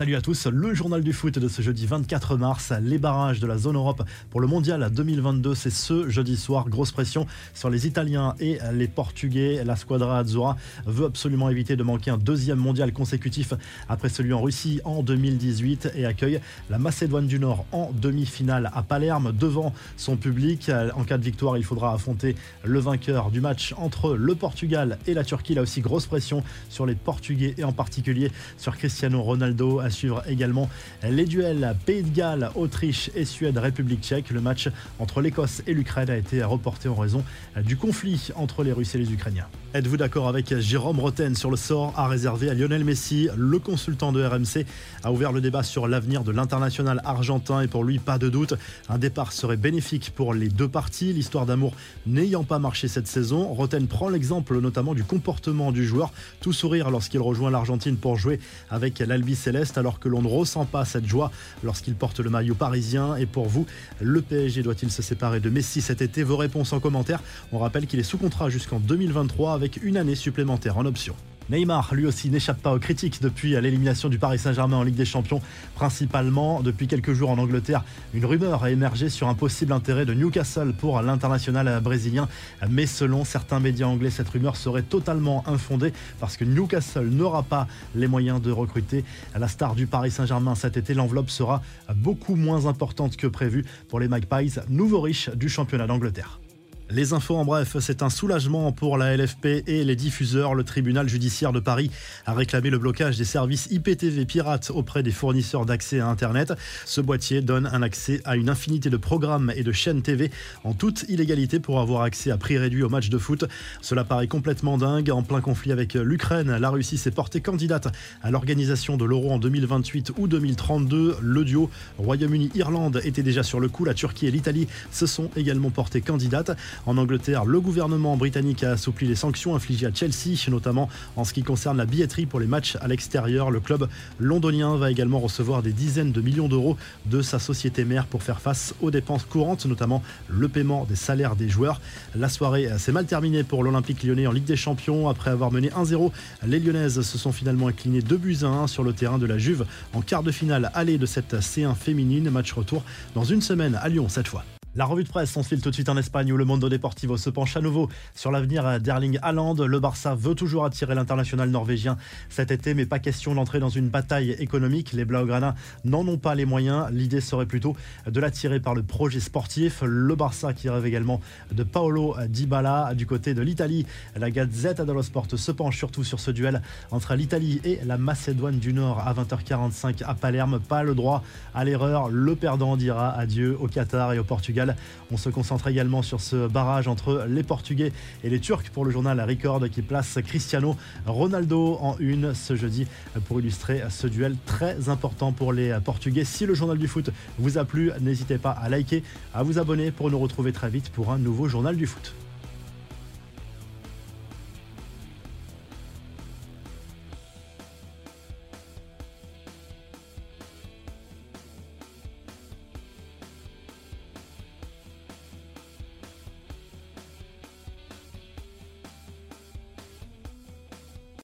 Salut à tous, le journal du foot de ce jeudi 24 mars, les barrages de la zone Europe pour le mondial 2022, c'est ce jeudi soir, grosse pression sur les Italiens et les Portugais. La squadra Azzurra veut absolument éviter de manquer un deuxième mondial consécutif après celui en Russie en 2018 et accueille la Macédoine du Nord en demi-finale à Palerme devant son public. En cas de victoire, il faudra affronter le vainqueur du match entre le Portugal et la Turquie. Là aussi, grosse pression sur les Portugais et en particulier sur Cristiano Ronaldo suivre également les duels Pays de Galles, Autriche et Suède, République tchèque. Le match entre l'Écosse et l'Ukraine a été reporté en raison du conflit entre les Russes et les Ukrainiens. Êtes-vous d'accord avec Jérôme Roten sur le sort à réserver à Lionel Messi Le consultant de RMC a ouvert le débat sur l'avenir de l'international argentin et pour lui, pas de doute, un départ serait bénéfique pour les deux parties. L'histoire d'amour n'ayant pas marché cette saison, Roten prend l'exemple notamment du comportement du joueur, tout sourire lorsqu'il rejoint l'Argentine pour jouer avec l'Albi Céleste alors que l'on ne ressent pas cette joie lorsqu'il porte le maillot parisien. Et pour vous, le PSG doit-il se séparer de Messi cet été? Vos réponses en commentaire. On rappelle qu'il est sous contrat jusqu'en 2023 avec une année supplémentaire en option. Neymar, lui aussi, n'échappe pas aux critiques depuis l'élimination du Paris Saint-Germain en Ligue des Champions, principalement depuis quelques jours en Angleterre. Une rumeur a émergé sur un possible intérêt de Newcastle pour l'international brésilien, mais selon certains médias anglais, cette rumeur serait totalement infondée parce que Newcastle n'aura pas les moyens de recruter la star du Paris Saint-Germain cet été. L'enveloppe sera beaucoup moins importante que prévu pour les Magpies, nouveau riche du championnat d'Angleterre. Les infos en bref, c'est un soulagement pour la LFP et les diffuseurs. Le tribunal judiciaire de Paris a réclamé le blocage des services IPTV pirates auprès des fournisseurs d'accès à Internet. Ce boîtier donne un accès à une infinité de programmes et de chaînes TV en toute illégalité pour avoir accès à prix réduit au match de foot. Cela paraît complètement dingue. En plein conflit avec l'Ukraine, la Russie s'est portée candidate à l'organisation de l'Euro en 2028 ou 2032. Le Royaume-Uni-Irlande était déjà sur le coup. La Turquie et l'Italie se sont également portées candidates. En Angleterre, le gouvernement britannique a assoupli les sanctions infligées à Chelsea, notamment en ce qui concerne la billetterie pour les matchs à l'extérieur. Le club londonien va également recevoir des dizaines de millions d'euros de sa société mère pour faire face aux dépenses courantes, notamment le paiement des salaires des joueurs. La soirée s'est mal terminée pour l'Olympique lyonnais en Ligue des Champions. Après avoir mené 1-0, les Lyonnaises se sont finalement inclinées 2 buts à 1 sur le terrain de la Juve en quart de finale aller de cette C1 féminine. Match retour dans une semaine à Lyon cette fois. La revue de presse, on se file tout de suite en Espagne où le Mondo Deportivo se penche à nouveau sur l'avenir d'Erling Haaland. Le Barça veut toujours attirer l'international norvégien cet été, mais pas question d'entrer dans une bataille économique. Les Blaugrana n'en ont pas les moyens. L'idée serait plutôt de l'attirer par le projet sportif. Le Barça qui rêve également de Paolo Dybala du côté de l'Italie. La Gazette dello Sport se penche surtout sur ce duel entre l'Italie et la Macédoine du Nord à 20h45 à Palerme. Pas le droit à l'erreur. Le perdant dira adieu au Qatar et au On se concentre également sur ce barrage entre les Portugais et les Turcs pour le journal Record qui place Cristiano Ronaldo en une ce jeudi pour illustrer ce duel très important pour les Portugais. Si le journal du foot vous a plu, n'hésitez pas à liker, à vous abonner pour nous retrouver très vite pour un nouveau journal du foot.